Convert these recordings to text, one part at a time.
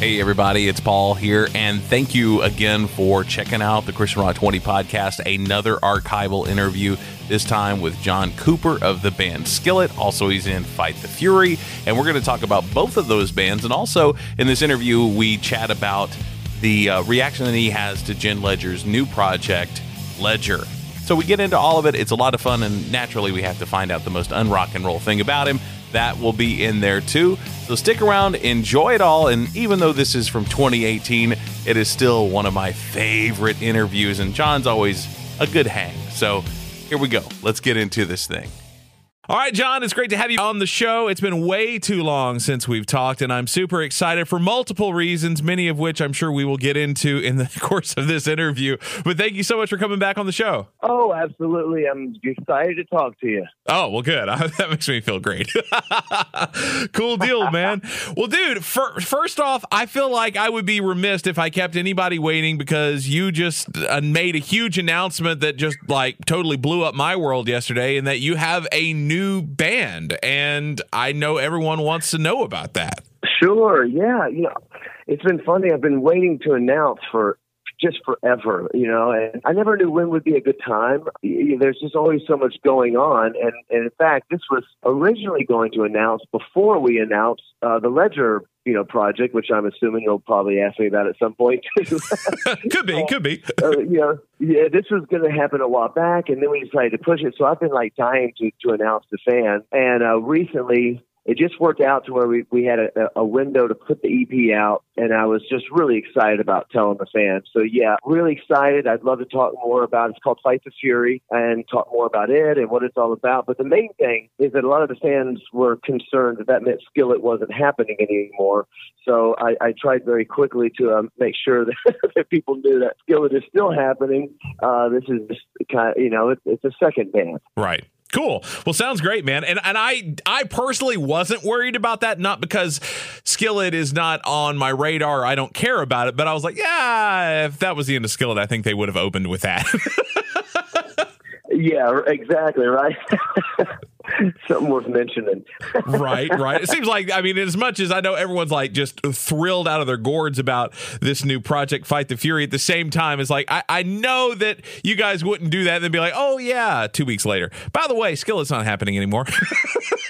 Hey, everybody, it's Paul here, and thank you again for checking out the Christian Rock 20 podcast. Another archival interview, this time with John Cooper of the band Skillet. Also, he's in Fight the Fury, and we're going to talk about both of those bands. And also, in this interview, we chat about the uh, reaction that he has to Jen Ledger's new project, Ledger. So we get into all of it. It's a lot of fun, and naturally, we have to find out the most unrock and roll thing about him. That will be in there too. So stick around, enjoy it all. And even though this is from 2018, it is still one of my favorite interviews. And John's always a good hang. So here we go. Let's get into this thing. All right, John, it's great to have you on the show. It's been way too long since we've talked, and I'm super excited for multiple reasons, many of which I'm sure we will get into in the course of this interview. But thank you so much for coming back on the show. Oh, absolutely. I'm excited to talk to you. Oh, well, good. that makes me feel great. cool deal, man. well, dude, for, first off, I feel like I would be remiss if I kept anybody waiting because you just uh, made a huge announcement that just like totally blew up my world yesterday, and that you have a new new band, and I know everyone wants to know about that. Sure, yeah. You know, it's been funny. I've been waiting to announce for just forever, you know, and I never knew when would be a good time. There's just always so much going on. And, and in fact, this was originally going to announce before we announced uh, the Ledger, you know, project, which I'm assuming you'll probably ask me about at some point could be, could be. uh, you know, yeah, this was going to happen a while back, and then we decided to push it. So I've been like dying to, to announce the fan. And uh, recently, it just worked out to where we, we had a, a window to put the EP out, and I was just really excited about telling the fans. So, yeah, really excited. I'd love to talk more about it. It's called Fight the Fury and talk more about it and what it's all about. But the main thing is that a lot of the fans were concerned that that meant Skillet wasn't happening anymore. So I, I tried very quickly to um, make sure that, that people knew that Skillet is still happening. Uh, this is just kind of, you know, it's, it's a second band. Right. Cool. Well, sounds great, man. And and I I personally wasn't worried about that, not because Skillet is not on my radar. I don't care about it, but I was like, yeah, if that was the end of Skillet, I think they would have opened with that. yeah, exactly. Right. something worth mentioning. right, right. It seems like I mean, as much as I know everyone's like just thrilled out of their gourds about this new project, Fight the Fury. At the same time, it's like I, I know that you guys wouldn't do that and then be like, oh yeah, two weeks later. By the way, Skillet's not happening anymore.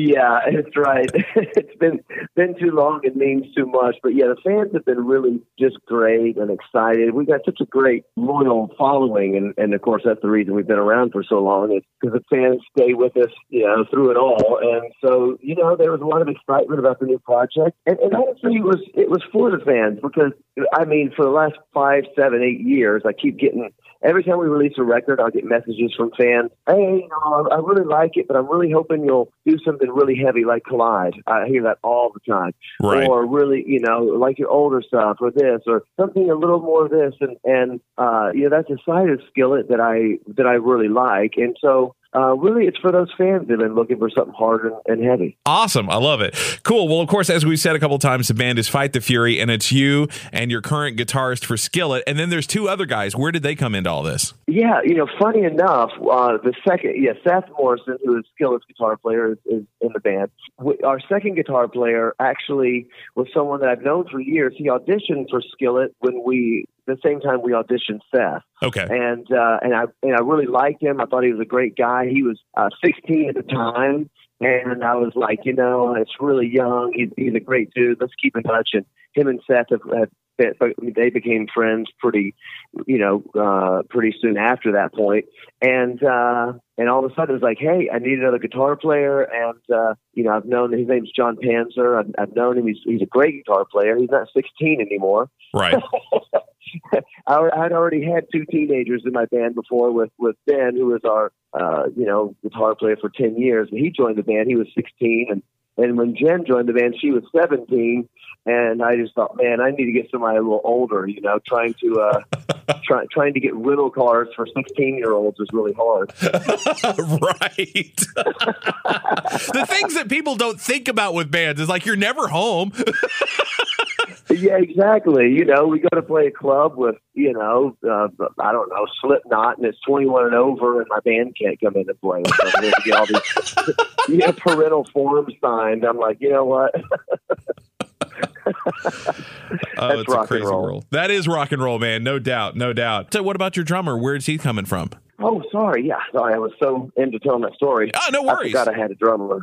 Yeah, it's right. it's been been too long. It means too much. But yeah, the fans have been really just great and excited. We've got such a great loyal following, and and of course that's the reason we've been around for so long. Is because the fans stay with us, you know, through it all. And so you know, there was a lot of excitement about the new project, and, and honestly, it was it was for the fans because I mean, for the last five, seven, eight years, I keep getting every time we release a record, I'll get messages from fans. Hey, you know, I really like it, but I'm really hoping you'll do something really heavy like Collide. I hear that all the time. Right. Or really, you know, like your older stuff or this or something a little more of this. And, and, uh, you know, that's a side of Skillet that I, that I really like. And so, uh, really, it's for those fans that have been looking for something hard and, and, heavy. Awesome. I love it. Cool. Well, of course, as we've said a couple times, the band is Fight the Fury, and it's you and your current guitarist for Skillet. And then there's two other guys. Where did they come into all this? Yeah, you know, funny enough, uh, the second, yeah, Seth Morrison, who is Skillet's guitar player, is, is in the band. Our second guitar player actually was someone that I've known for years. He auditioned for Skillet when we the same time we auditioned Seth. Okay. And uh, and I and I really liked him. I thought he was a great guy. He was uh, 16 at the time, and I was like, you know, it's really young. He's, he's a great dude. Let's keep in touch. And him and Seth have, have they became friends pretty, you know, uh, pretty soon after that point. And uh, and all of a sudden it was like, hey, I need another guitar player. And uh, you know, I've known his name's John Panzer. I've, I've known him. He's he's a great guitar player. He's not 16 anymore. Right. I, I'd already had two teenagers in my band before with with Ben, who was our uh, you know guitar player for 10 years, and he joined the band. He was 16, and and when Jen joined the band, she was 17. And I just thought, man, I need to get somebody a little older. You know, trying to uh, try, trying to get rental cars for 16 year olds is really hard. right. the things that people don't think about with bands is like you're never home. Yeah, exactly. You know, we go to play a club with, you know, uh, I don't know, Slipknot, and it's 21 and over, and my band can't come in and play. So I get all these you know, parental forms signed. I'm like, you know what? oh, it's a crazy world. That is rock and roll, man. No doubt, no doubt. So, what about your drummer? Where's he coming from? Oh, sorry. Yeah, sorry. I was so into telling that story. Oh, no worries. I forgot I had a drummer.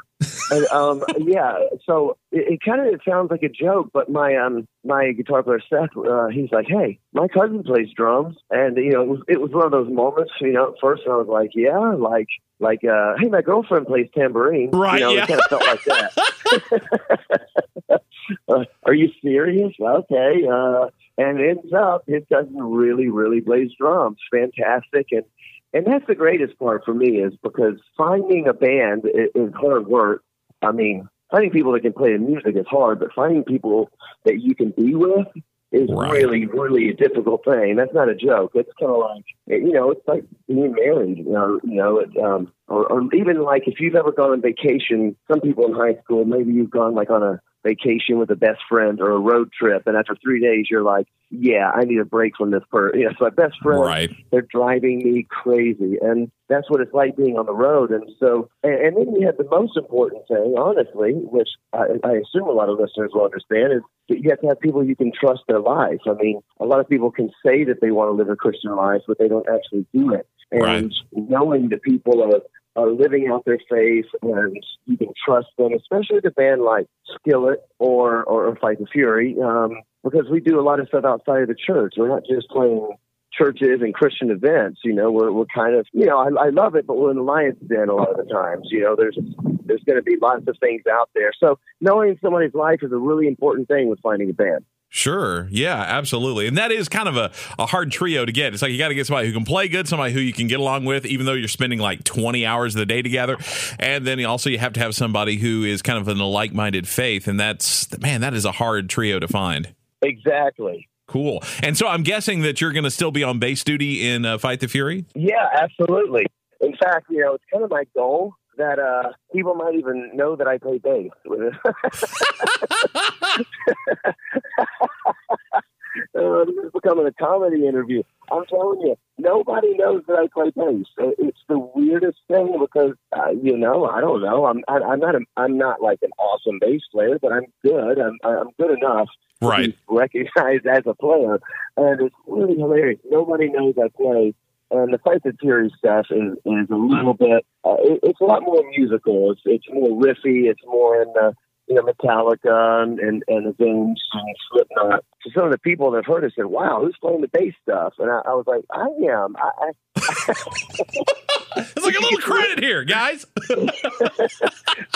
and, um, yeah. So it, it kind of it sounds like a joke, but my um my guitar player Seth, uh, he's like, "Hey, my cousin plays drums," and you know, it was it was one of those moments. You know, at first I was like, "Yeah," like like, uh, "Hey, my girlfriend plays tambourine." Right. You know, yeah. it kind of felt like that. uh, are you serious? Okay. Uh, and it ends up his cousin really, really plays drums, fantastic, and and that's the greatest part for me is because finding a band is hard work. I mean, finding people that can play the music is hard, but finding people that you can be with is right. really, really a difficult thing. That's not a joke. It's kind of like, you know, it's like being married, you know, you know, it, um, or, or even like if you've ever gone on vacation, some people in high school, maybe you've gone like on a vacation with a best friend or a road trip, and after three days, you're like, "Yeah, I need a break from this person." Know, so my best friend, right. they're driving me crazy, and that's what it's like being on the road. And so, and, and then we have the most important thing, honestly, which I, I assume a lot of listeners will understand, is that you have to have people you can trust their lives. I mean, a lot of people can say that they want to live a Christian life, but they don't actually do it. And right. knowing the people are are living out their faith and you can trust them, especially the band like Skillet or, or, Fight the Fury, um, because we do a lot of stuff outside of the church. We're not just playing churches and Christian events. You know, we're, we're kind of, you know, I, I love it, but we're in lion's den a lot of the times. You know, there's there's going to be lots of things out there. So knowing somebody's life is a really important thing with finding a band. Sure. Yeah, absolutely. And that is kind of a, a hard trio to get. It's like you got to get somebody who can play good, somebody who you can get along with, even though you're spending like 20 hours of the day together. And then also you have to have somebody who is kind of in a like minded faith. And that's, man, that is a hard trio to find. Exactly. Cool. And so I'm guessing that you're going to still be on bass duty in uh, Fight the Fury? Yeah, absolutely. In fact, you know, it's kind of my goal that uh, people might even know that I play bass. with uh, this is becoming a comedy interview. I'm telling you, nobody knows that I play bass. It's the weirdest thing because uh, you know I don't know. I'm I, I'm not a, I'm not like an awesome bass player, but I'm good. I'm I'm good enough right. to be recognized as a player, and it's really hilarious. Nobody knows I play and the Fight the Fury stuff is, is a little bit, uh, it, it's a lot more musical. It's, it's more riffy. It's more in the, you know, Metallica and, and, and the Zooms and Slipknot. So some of the people that've heard it said, wow, who's playing the bass stuff? And I, I was like, I am. I, I it's like a little credit here, guys.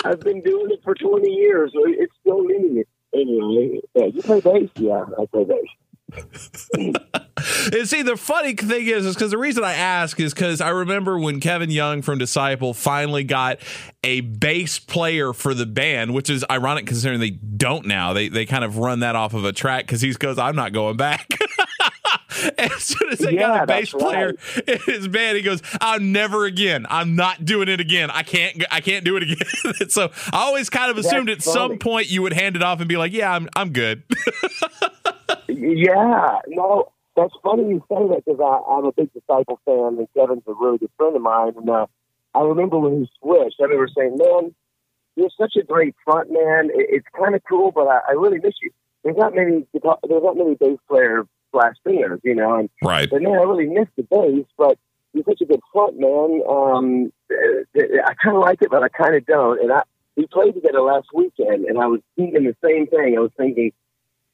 I've been doing it for 20 years. So it's still me. Anyway, yeah, you play bass? Yeah, I play bass and see, the funny thing is, is because the reason I ask is because I remember when Kevin Young from Disciple finally got a bass player for the band, which is ironic considering they don't now. They they kind of run that off of a track because he goes, "I'm not going back." as soon as they yeah, got a bass player right. in his band, he goes, "I'm never again. I'm not doing it again. I can't. I can't do it again." so I always kind of assumed That's at funny. some point you would hand it off and be like, "Yeah, I'm I'm good." Yeah, no, that's funny you say that because I'm a big Disciple fan and Kevin's a really good friend of mine. And uh, I remember when he switched, I remember saying, "Man, you're such a great front man. It, it's kind of cool, but I, I really miss you." There's not many there's not many bass player slash singers, you know. And right. but man, I really miss the bass, but you're such a good front man. Um, I kind of like it, but I kind of don't. And I we played together last weekend, and I was thinking the same thing. I was thinking,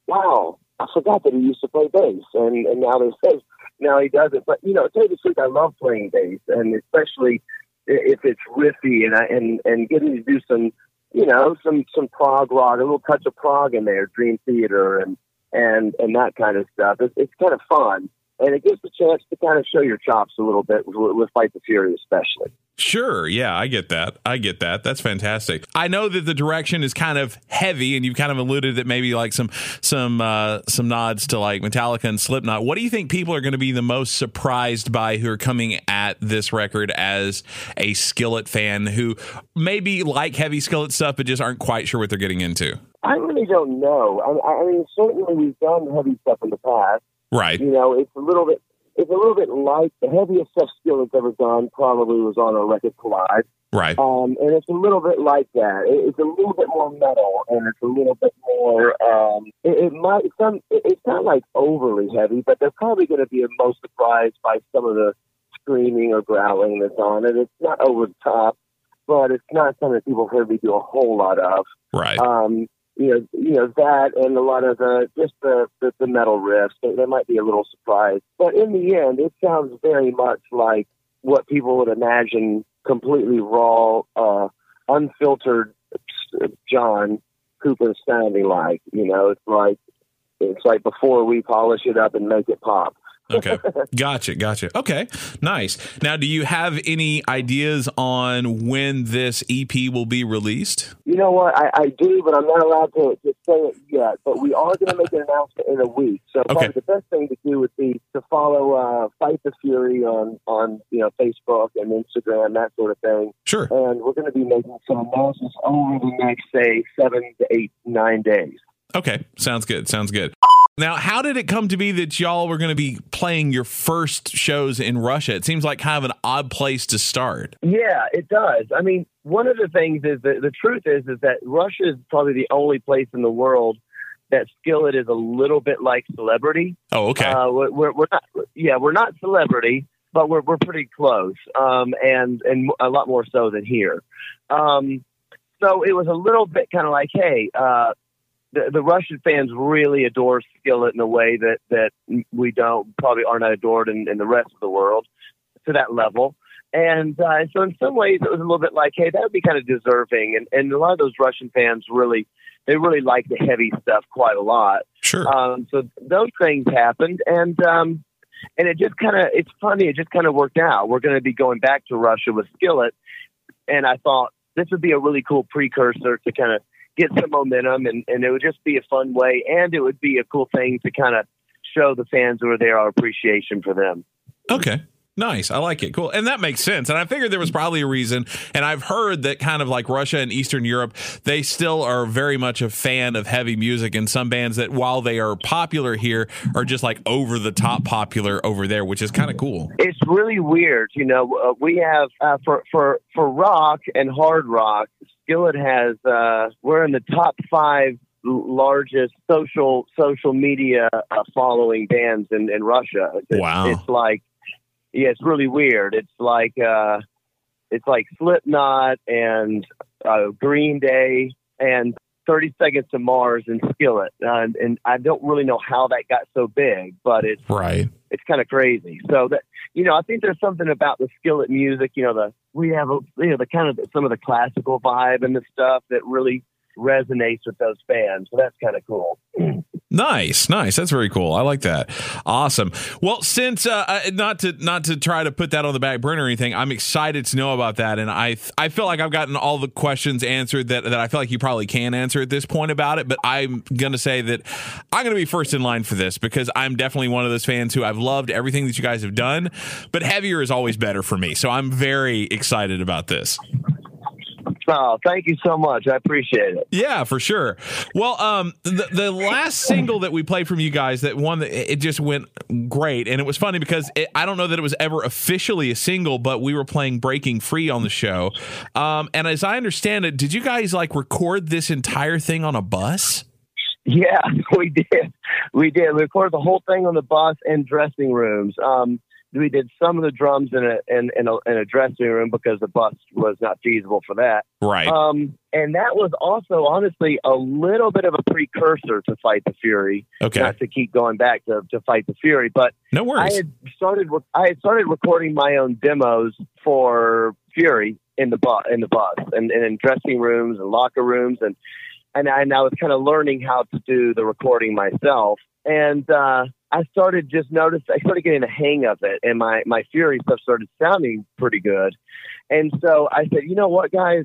wow, I forgot that he used to play bass, and and now say now he doesn't. But you know, to you the I love playing bass, and especially if it's riffy and I and and getting to do some, you know, some some prog rock, a little touch of prog in there, Dream Theater, and and and that kind of stuff. It's, it's kind of fun, and it gives the chance to kind of show your chops a little bit with, with Fight the Fury, especially. Sure. Yeah, I get that. I get that. That's fantastic. I know that the direction is kind of heavy, and you've kind of alluded that maybe like some some uh, some nods to like Metallica and Slipknot. What do you think people are going to be the most surprised by who are coming at this record as a Skillet fan who maybe like heavy Skillet stuff, but just aren't quite sure what they're getting into? I really don't know. I, I mean, certainly we've done heavy stuff in the past. Right. You know, it's a little bit it's a little bit light. The heaviest stuff Skillet's ever done probably was on a record collide. Right. Um, and it's a little bit like that. It, it's a little bit more metal, and it's a little bit more. Um, it, it might some. It, it's not like overly heavy, but they're probably going to be most surprised by some of the screaming or growling that's on it. It's not over the top, but it's not something that people have heard me do a whole lot of. Right. Um, you know, you know that, and a lot of the just the the, the metal riffs. They, might be a little surprised, but in the end, it sounds very much like what people would imagine completely raw, uh, unfiltered John Cooper sounding like. You know, it's like it's like before we polish it up and make it pop. Okay. Gotcha. Gotcha. Okay. Nice. Now, do you have any ideas on when this EP will be released? You know what? I, I do, but I'm not allowed to, to say it yet. But we are going to make an announcement in a week. So probably Okay. the best thing to do would be to follow uh, Fight the Fury on, on you know Facebook and Instagram, that sort of thing. Sure. And we're going to be making some announcements over the next, say, seven to eight, nine days. Okay. Sounds good. Sounds good. Now, how did it come to be that y'all were going to be playing your first shows in Russia? It seems like kind of an odd place to start. Yeah, it does. I mean, one of the things is that the truth is is that Russia is probably the only place in the world that Skillet is a little bit like celebrity. Oh, okay. Uh, we're, we're we're not, yeah, we're not celebrity, but we're we're pretty close, um, and and a lot more so than here. Um, so it was a little bit kind of like, hey, uh, the, the Russian fans really adore Skillet in a way that that we don't probably aren't adored in, in the rest of the world to that level. And uh, so in some ways it was a little bit like, hey, that would be kind of deserving. And and a lot of those Russian fans really they really like the heavy stuff quite a lot. sure. Um, so those things happened, and um, and it just kind of it's funny. It just kind of worked out. We're going to be going back to Russia with Skillet, and I thought this would be a really cool precursor to kind of get some momentum, and and it would just be a fun way, and it would be a cool thing to kind of show the fans who are there our appreciation for them. Okay. Nice. I like it. Cool. And that makes sense. And I figured there was probably a reason. And I've heard that kind of like Russia and Eastern Europe, they still are very much a fan of heavy music. And some bands that, while they are popular here, are just like over the top popular over there, which is kind of cool. It's really weird, you know. Uh, we have uh, for for for rock and hard rock, Skillet has uh, we're in the top five largest social social media uh, following bands in in Russia. It's, Wow. it's like yeah, it's really weird. It's like uh, it's like Slipknot and uh, Green Day and 30 Seconds to Mars and Skillet, uh, and, and I don't really know how that got so big, but it's Right. it's kind of crazy. So that you know, I think there's something about the skillet music. You know, the we have a, you know the kind of some of the classical vibe and the stuff that really resonates with those fans. So that's kind of cool. Nice, nice. That's very cool. I like that. Awesome. Well, since uh, not to not to try to put that on the back burner or anything, I'm excited to know about that, and I I feel like I've gotten all the questions answered that that I feel like you probably can answer at this point about it. But I'm gonna say that I'm gonna be first in line for this because I'm definitely one of those fans who I've loved everything that you guys have done, but heavier is always better for me. So I'm very excited about this. Oh, thank you so much. I appreciate it. Yeah, for sure. Well, um, the the last single that we played from you guys, that one that it just went great, and it was funny because it, I don't know that it was ever officially a single, but we were playing "Breaking Free" on the show. Um, and as I understand it, did you guys like record this entire thing on a bus? Yeah, we did. We did. We recorded the whole thing on the bus and dressing rooms. Um, we did some of the drums in a in, in a in a dressing room because the bus was not feasible for that. Right. Um, and that was also honestly a little bit of a precursor to Fight the Fury. okay. Not to keep going back to, to Fight the Fury, but No I worries. had started I had started recording my own demos for Fury in the bus in the bus and, and in dressing rooms and locker rooms and and I, and I was kind of learning how to do the recording myself and uh, I started just notice I started getting the hang of it and my my Fury stuff started sounding pretty good. And so I said you know what guys?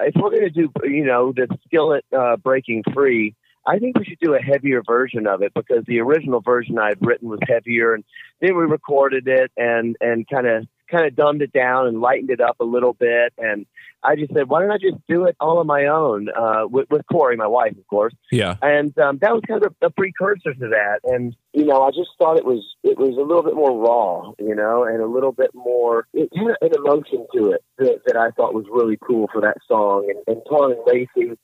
If we're going to do you know the skillet uh, breaking free I think we should do a heavier version of it because the original version I had written was heavier, and then we recorded it and and kind of kind of dumbed it down and lightened it up a little bit. And I just said, why don't I just do it all on my own uh, with, with Korey, my wife, of course. Yeah. And um, that was kind of a, a precursor to that. And you know, I just thought it was it was a little bit more raw, you know, and a little bit more it had an emotion to it that, that I thought was really cool for that song. And, and calling Lacey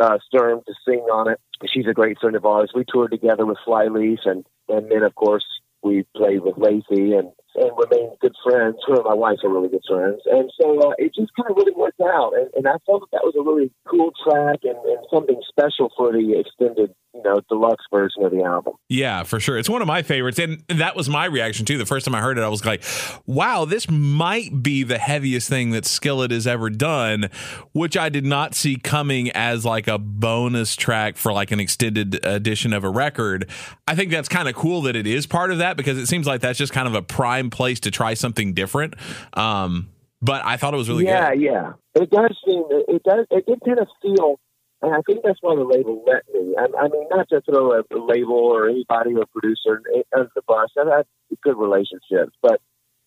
uh, Sturm to sing on it, she's a great friend of ours. We toured together with Flyleaf, and and then of course we played with Lacey and and remained good friends. Her and my wife are really good friends, and so uh, it just kind of really worked out. And, and I felt that that was a really cool track and, and something special for the extended, you know, deluxe version of the album. Yeah, for sure. It's one of my favorites, and that was my reaction too. The first time I heard it, I was like, "Wow, this might be the heaviest thing that Skillet has ever done," which I did not see coming as like a bonus track for like an extended edition of a record. I think that's kind of cool that it is part of that because it seems like that's just kind of a prime place to try something different. Um, but I thought it was really yeah, good. Yeah, yeah. It does seem it does it did kind of feel, and I think that's why the label let me. I, I mean, not just throw a, a label or anybody or producer under the bus. I've had good relationships, but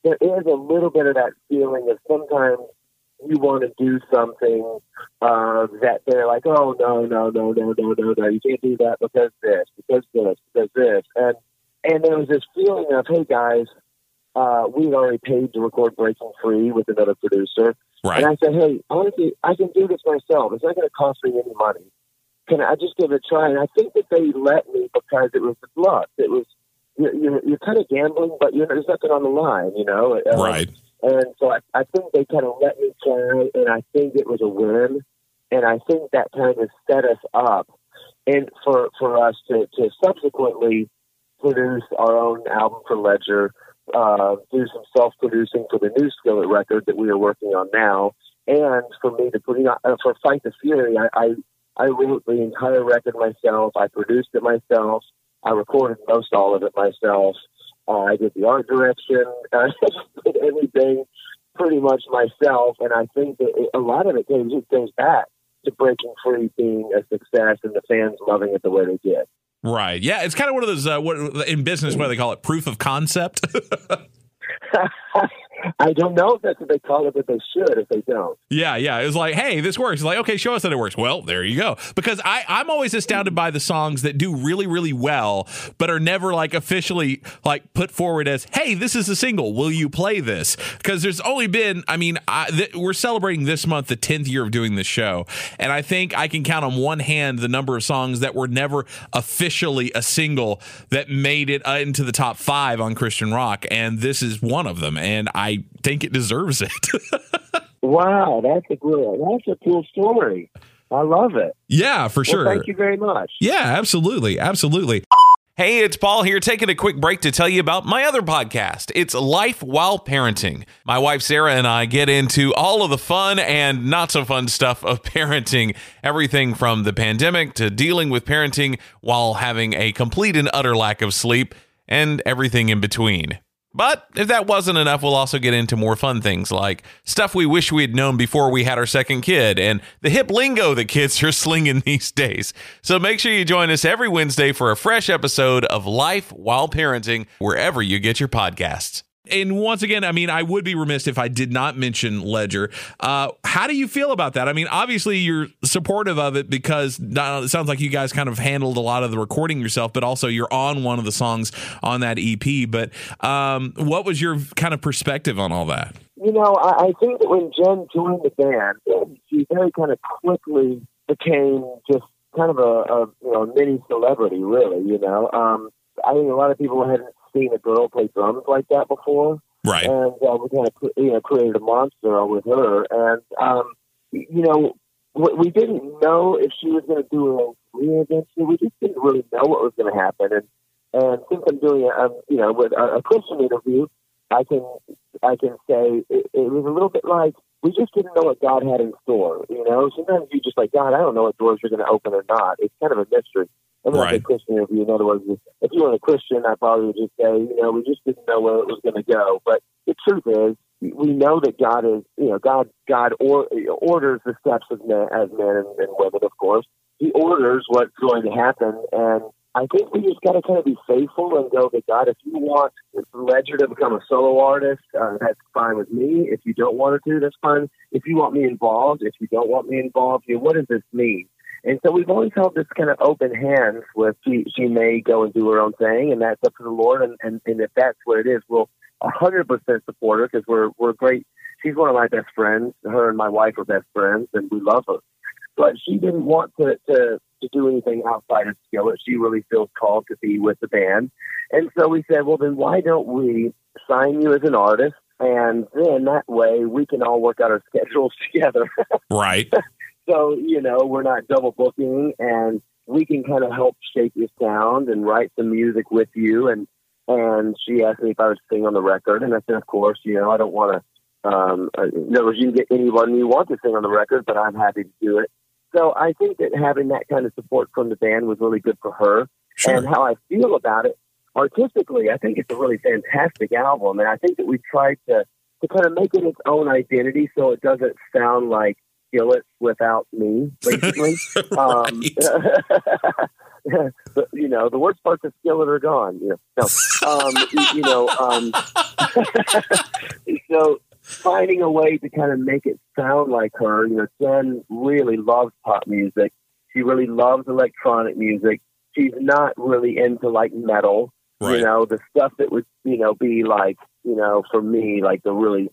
there is a little bit of that feeling of sometimes you want to do something uh, that they're like, oh no, no, no, no, no, no, no, you can't do that because this, because this, because this, and and there was this feeling of, hey guys, uh, we had already paid to record Breaking Free with another producer. Right. And I said, hey, honestly, I can do this myself. It's not going to cost me any money. Can I just give it a try? And I think that they let me because it was the bluff. It was, you're, you're, you're kind of gambling, but you're, there's nothing on the line, you know? Right. And so I, I think they kind of let me try, and I think it was a win. And I think that kind of set us up and for, for us to, to subsequently produce our own album for Ledger uh, do some self producing for the new Skillet record that we are working on now. And for me to put, uh, for Fight the Fury, I, I, I wrote the entire record myself. I produced it myself. I recorded most all of it myself. Uh, I did the art direction. I did everything pretty much myself. And I think that it, a lot of it goes, it goes back to Breaking Free being a success and the fans loving it the way they did. Right. Yeah, it's kind of one of those uh, what in business what they call it proof of concept. I don't know if that's what they call it, but they should if they don't. Yeah, yeah. It was like, hey, this works. It's like, okay, show us that it works. Well, there you go. Because I, I'm always astounded by the songs that do really, really well, but are never like officially like put forward as, hey, this is a single. Will you play this? Because there's only been, I mean, I, th- we're celebrating this month the 10th year of doing this show, and I think I can count on one hand the number of songs that were never officially a single that made it uh, into the top five on Christian rock, and this is one of them. And I I think it deserves it. wow, that's a cool that's a cool story. I love it. Yeah, for sure. Well, thank you very much. Yeah, absolutely. Absolutely. Hey, it's Paul here, taking a quick break to tell you about my other podcast. It's Life While Parenting. My wife Sarah and I get into all of the fun and not so fun stuff of parenting, everything from the pandemic to dealing with parenting while having a complete and utter lack of sleep, and everything in between. But if that wasn't enough, we'll also get into more fun things like stuff we wish we had known before we had our second kid and the hip lingo that kids are slinging these days. So make sure you join us every Wednesday for a fresh episode of Life While Parenting, wherever you get your podcasts. And once again, I mean, I would be remiss if I did not mention Ledger. Uh, how do you feel about that? I mean, obviously you're supportive of it because it sounds like you guys kind of handled a lot of the recording yourself, but also you're on one of the songs on that EP. But um, what was your kind of perspective on all that? You know, I, I think that when Jen joined the band, she very kind of quickly became just kind of a, a you know mini celebrity, really. You know, um, I think a lot of people hadn't seen a girl play drums like that before. Right. And uh, we kind of you know created a monster with her, and um, you know we didn't know if she was going to do a career eventually. We just didn't really know what was going to happen, and and since I'm doing a um, you know with a, a Christian interview, I can I can say it, it was a little bit like we just didn't know what God had in store. You know, sometimes you just like God, I don't know what doors you're going to open or not. It's kind of a mystery. I'm not right. a Christian interview. In other words, if you were a Christian, I probably would just say, you know, we just didn't know where it was going to go. But the truth is, we know that God is, you know, God God or, orders the steps of men as men and, and women. Of course, He orders what's going to happen, and I think we just got to kind of be faithful and go, that God, if you want Ledger to become a solo artist, uh, that's fine with me. If you don't want to, that's fine. If you want me involved, if you don't want me involved, you know, what does this mean? And so we've always held this kind of open hands with she, she may go and do her own thing, and that's up to the Lord. And, and, and if that's what it is, we'll 100% support her because we're, we're great. She's one of my best friends. Her and my wife are best friends, and we love her. But she didn't want to, to, to do anything outside of Skillet. She really feels called to be with the band. And so we said, well, then why don't we sign you as an artist? And then that way we can all work out our schedules together. right. So, you know, we're not double booking and we can kind of help shape your sound and write some music with you. And, and she asked me if I would sing on the record. And I said, of course, you know, I don't want to, um, uh, in other words, you can get anyone you want to sing on the record, but I'm happy to do it. So I think that having that kind of support from the band was really good for her. Sure. And how I feel about it artistically, I think it's a really fantastic album. And I think that we tried to, to kind of make it its own identity so it doesn't sound like Skillet without me, basically. um, but, you know, the worst parts of Skillet are gone. You know, no, um, you, know, um, so finding a way to kind of make it sound like her. You know, Jen really loves pop music. She really loves electronic music. She's not really into like metal. Right. You know, the stuff that would, you know, be like, you know, for me, like the really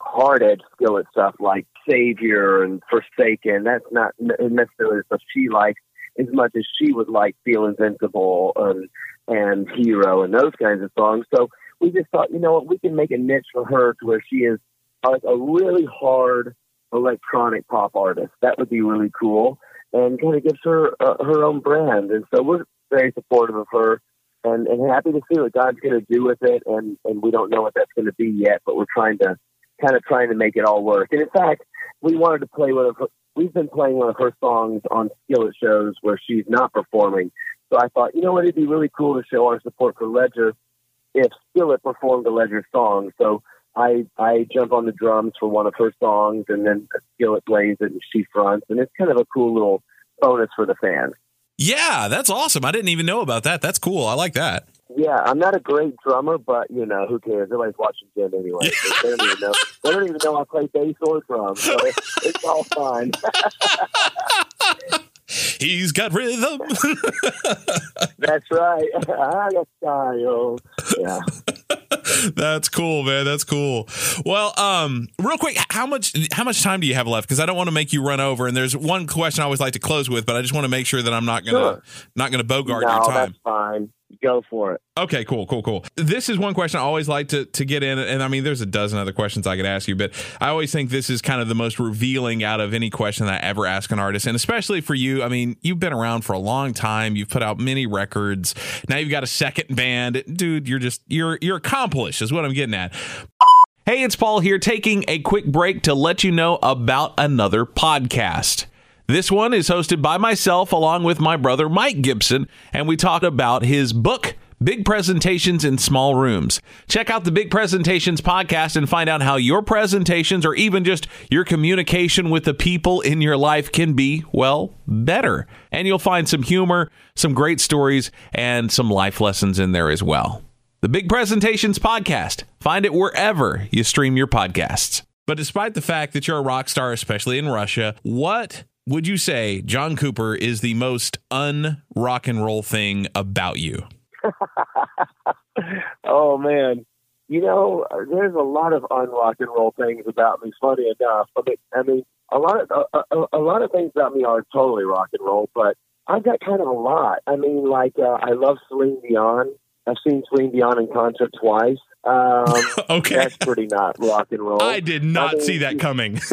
hard edge skillet stuff like Savior and Forsaken. That's not necessarily stuff she likes as much as she would like Feel Invincible and, and Hero and those kinds of songs. So we just thought, you know what, we can make a niche for her to where she is like a really hard electronic pop artist. That would be really cool and kind of gives her uh, her own brand. And so we're very supportive of her and, and happy to see what God's going to do with it. And, and we don't know what that's going to be yet, but we're trying to kind of trying to make it all work. And in fact, we wanted to play one of her, we've been playing one of her songs on Skillet shows where she's not performing. So I thought, you know what, it'd be really cool to show our support for Ledger if Skillet performed a Ledger song. So I I jump on the drums for one of her songs, and then Skillet plays it and she fronts, and it's kind of a cool little bonus for the fans. Yeah, that's awesome. I didn't even know about that. That's cool. I like that. Yeah, I'm not a great drummer, but you know who cares? Everybody's watching Jen anyway. So they don't even know. They don't even know I play bass or drums. So it's all fine. He's got rhythm. That's right. I got style. Yeah. That's cool, man. That's cool. Well, um, real quick, how much how much time do you have left? Because I don't want to make you run over. And there's one question I always like to close with, but I just want to make sure that I'm not gonna sure. not gonna bogart no, your time. That's fine go for it. Okay, cool, cool, cool. This is one question I always like to to get in, and I mean, there's a dozen other questions I could ask you, but I always think this is kind of the most revealing out of any question that I ever ask an artist, and especially for you. I mean, you've been around for a long time. You've put out many records. Now you've got a second band, dude. You're just you're you're accomplished, is what I'm getting at. Hey, it's Paul here, taking a quick break to let you know about another podcast. This one is hosted by myself along with my brother Mike Gibson, and we talk about his book, Big Presentations in Small Rooms. Check out the Big Presentations podcast and find out how your presentations or even just your communication with the people in your life can be, well, better. And you'll find some humor, some great stories, and some life lessons in there as well. The Big Presentations podcast. Find it wherever you stream your podcasts. But despite the fact that you're a rock star, especially in Russia, what would you say John Cooper is the most un rock and roll thing about you? oh man, you know, there's a lot of un rock and roll things about me. Funny enough, I mean, I mean, a lot of a, a, a lot of things about me are totally rock and roll, but I've got kind of a lot. I mean, like uh, I love Celine Dion. I've seen Celine Dion in concert twice. Um, okay, that's pretty not rock and roll. I did not I mean, see that coming.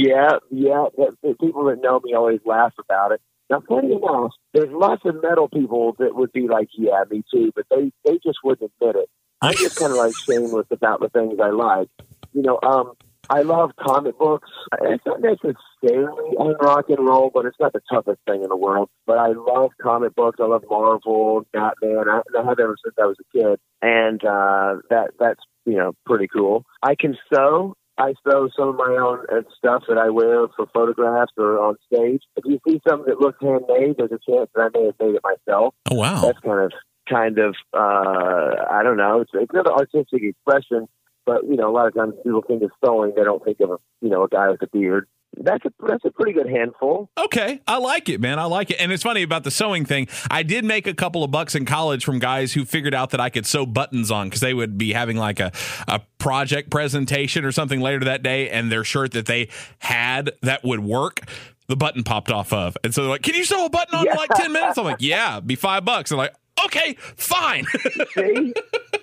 yeah, yeah. The, people that know me always laugh about it. Now, funny enough, there's lots of metal people that would be like, "Yeah, me too," but they they just wouldn't admit it. I'm just kind of like shameless about the things I like. You know, um, I love comic books. It's not necessarily on rock and roll, but it's not the toughest thing in the world. But I love comic books. I love Marvel, Batman. I, I have ever since I was a kid, and uh, that that's you know pretty cool. I can sew. I sew some of my own uh, stuff that I wear for photographs or on stage. If you see something that looks handmade, there's a chance that I may have made it myself. Oh wow. That's kind of kind of uh, I don't know. It's, it's another artistic expression, but you know, a lot of times people think of sewing, they don't think of a you know a guy with a beard. That's a that's a pretty good handful. Okay, I like it, man. I like it. And it's funny about the sewing thing. I did make a couple of bucks in college from guys who figured out that I could sew buttons on because they would be having like a, a project presentation or something later that day, and their shirt that they had that would work. The button popped off of, and so they're like, "Can you sew a button on Yeah. in like ten minutes?" I'm like, "Yeah, be five bucks." I'm like, "Okay, fine." See,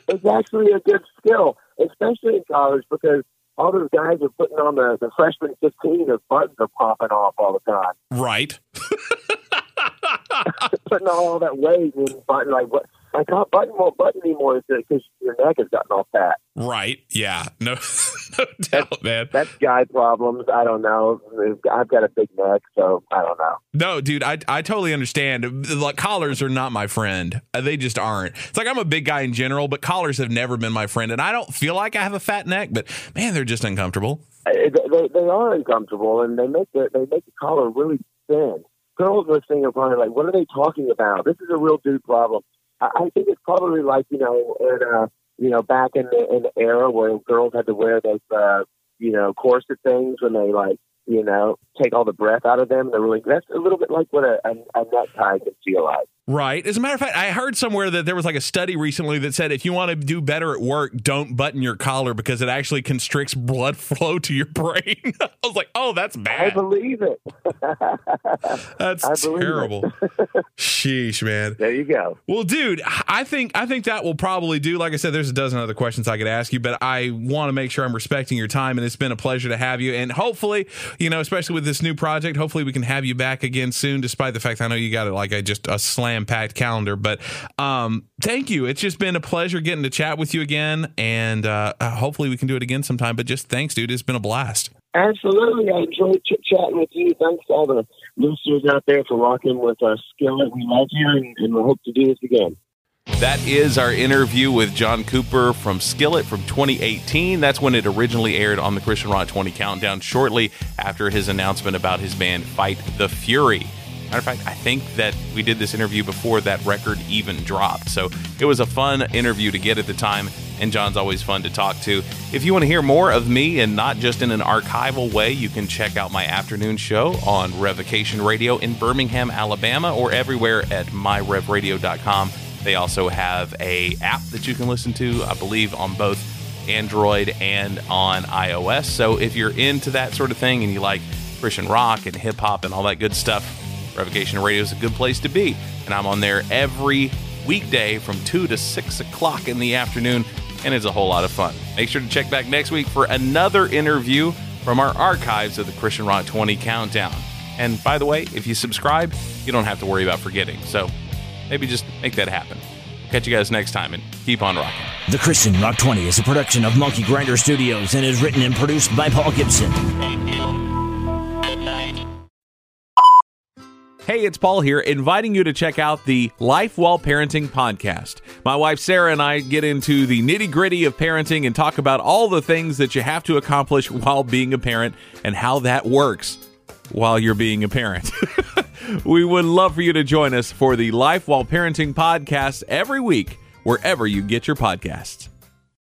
it's actually a good skill, especially in college because all those guys are putting on the, the freshman 15, their buttons are popping off all the time. right. putting on all that weight and button like what? I can't button won't button anymore because your neck has gotten all fat. Right. Yeah. No, no doubt, man. That's guy problems. I don't know. I've got a big neck, so I don't know. No, dude, I I totally understand. Like collars are not my friend. Uh, They just aren't. It's like I'm a big guy in general, but collars have never been my friend, and I don't feel like I have a fat neck. But man, they're just uncomfortable. Uh, They, they are uncomfortable, and they make the they make the collar really thin. Girls listening are probably like, "What are they talking about? This is a real dude problem." I, think it's probably like you know, in, uh, you know, back in the in the era where girls had to wear those uh, you know corset things when they like you know take all the breath out of them. They're really that's a little bit like what a, a, a necktie can feel like. Right. As a matter of fact, I heard somewhere that there was like a study recently that said if you want to do better at work, don't button your collar because it actually constricts blood flow to your brain. I was like, oh, that's bad. I believe it. That's believe it. terrible. Sheesh, man. there you go. Well, dude, I think I think that will probably do. Like I said, there's a dozen other questions I could ask you, but I want to make sure I'm respecting your time, and it's been a pleasure to have you. And hopefully, you know, especially with this new project, hopefully we can have you back again soon. Despite the fact I know you got it like a just a slam packed calendar, but um, thank you. It's just been a pleasure getting to chat with you again, and uh, hopefully we can do it again sometime. But just thanks, dude. It's been a blast. Absolutely. I enjoyed chit chatting with you. Thanks to all the listeners out there for rocking with our skillet. We love you and, and we hope to do this again. That is our interview with John Cooper from Skillet from 2018. That's when it originally aired on the Christian Rock 20 Countdown, shortly after his announcement about his band Fight the Fury. Matter of fact, I think that we did this interview before that record even dropped. So it was a fun interview to get at the time, and John's always fun to talk to. If you want to hear more of me and not just in an archival way, you can check out my afternoon show on Revocation Radio in Birmingham, Alabama, or everywhere at myrevradio.com. They also have a app that you can listen to, I believe, on both Android and on iOS. So if you're into that sort of thing and you like Christian rock and hip hop and all that good stuff, Revocation Radio is a good place to be. And I'm on there every weekday from 2 to 6 o'clock in the afternoon, and it's a whole lot of fun. Make sure to check back next week for another interview from our archives of the Christian Rock 20 Countdown. And by the way, if you subscribe, you don't have to worry about forgetting. So maybe just make that happen. Catch you guys next time and keep on rocking. The Christian Rock 20 is a production of Monkey Grinder Studios and is written and produced by Paul Gibson. Hey, it's Paul here, inviting you to check out the Life While Parenting podcast. My wife Sarah and I get into the nitty gritty of parenting and talk about all the things that you have to accomplish while being a parent and how that works while you're being a parent. we would love for you to join us for the Life While Parenting podcast every week, wherever you get your podcasts.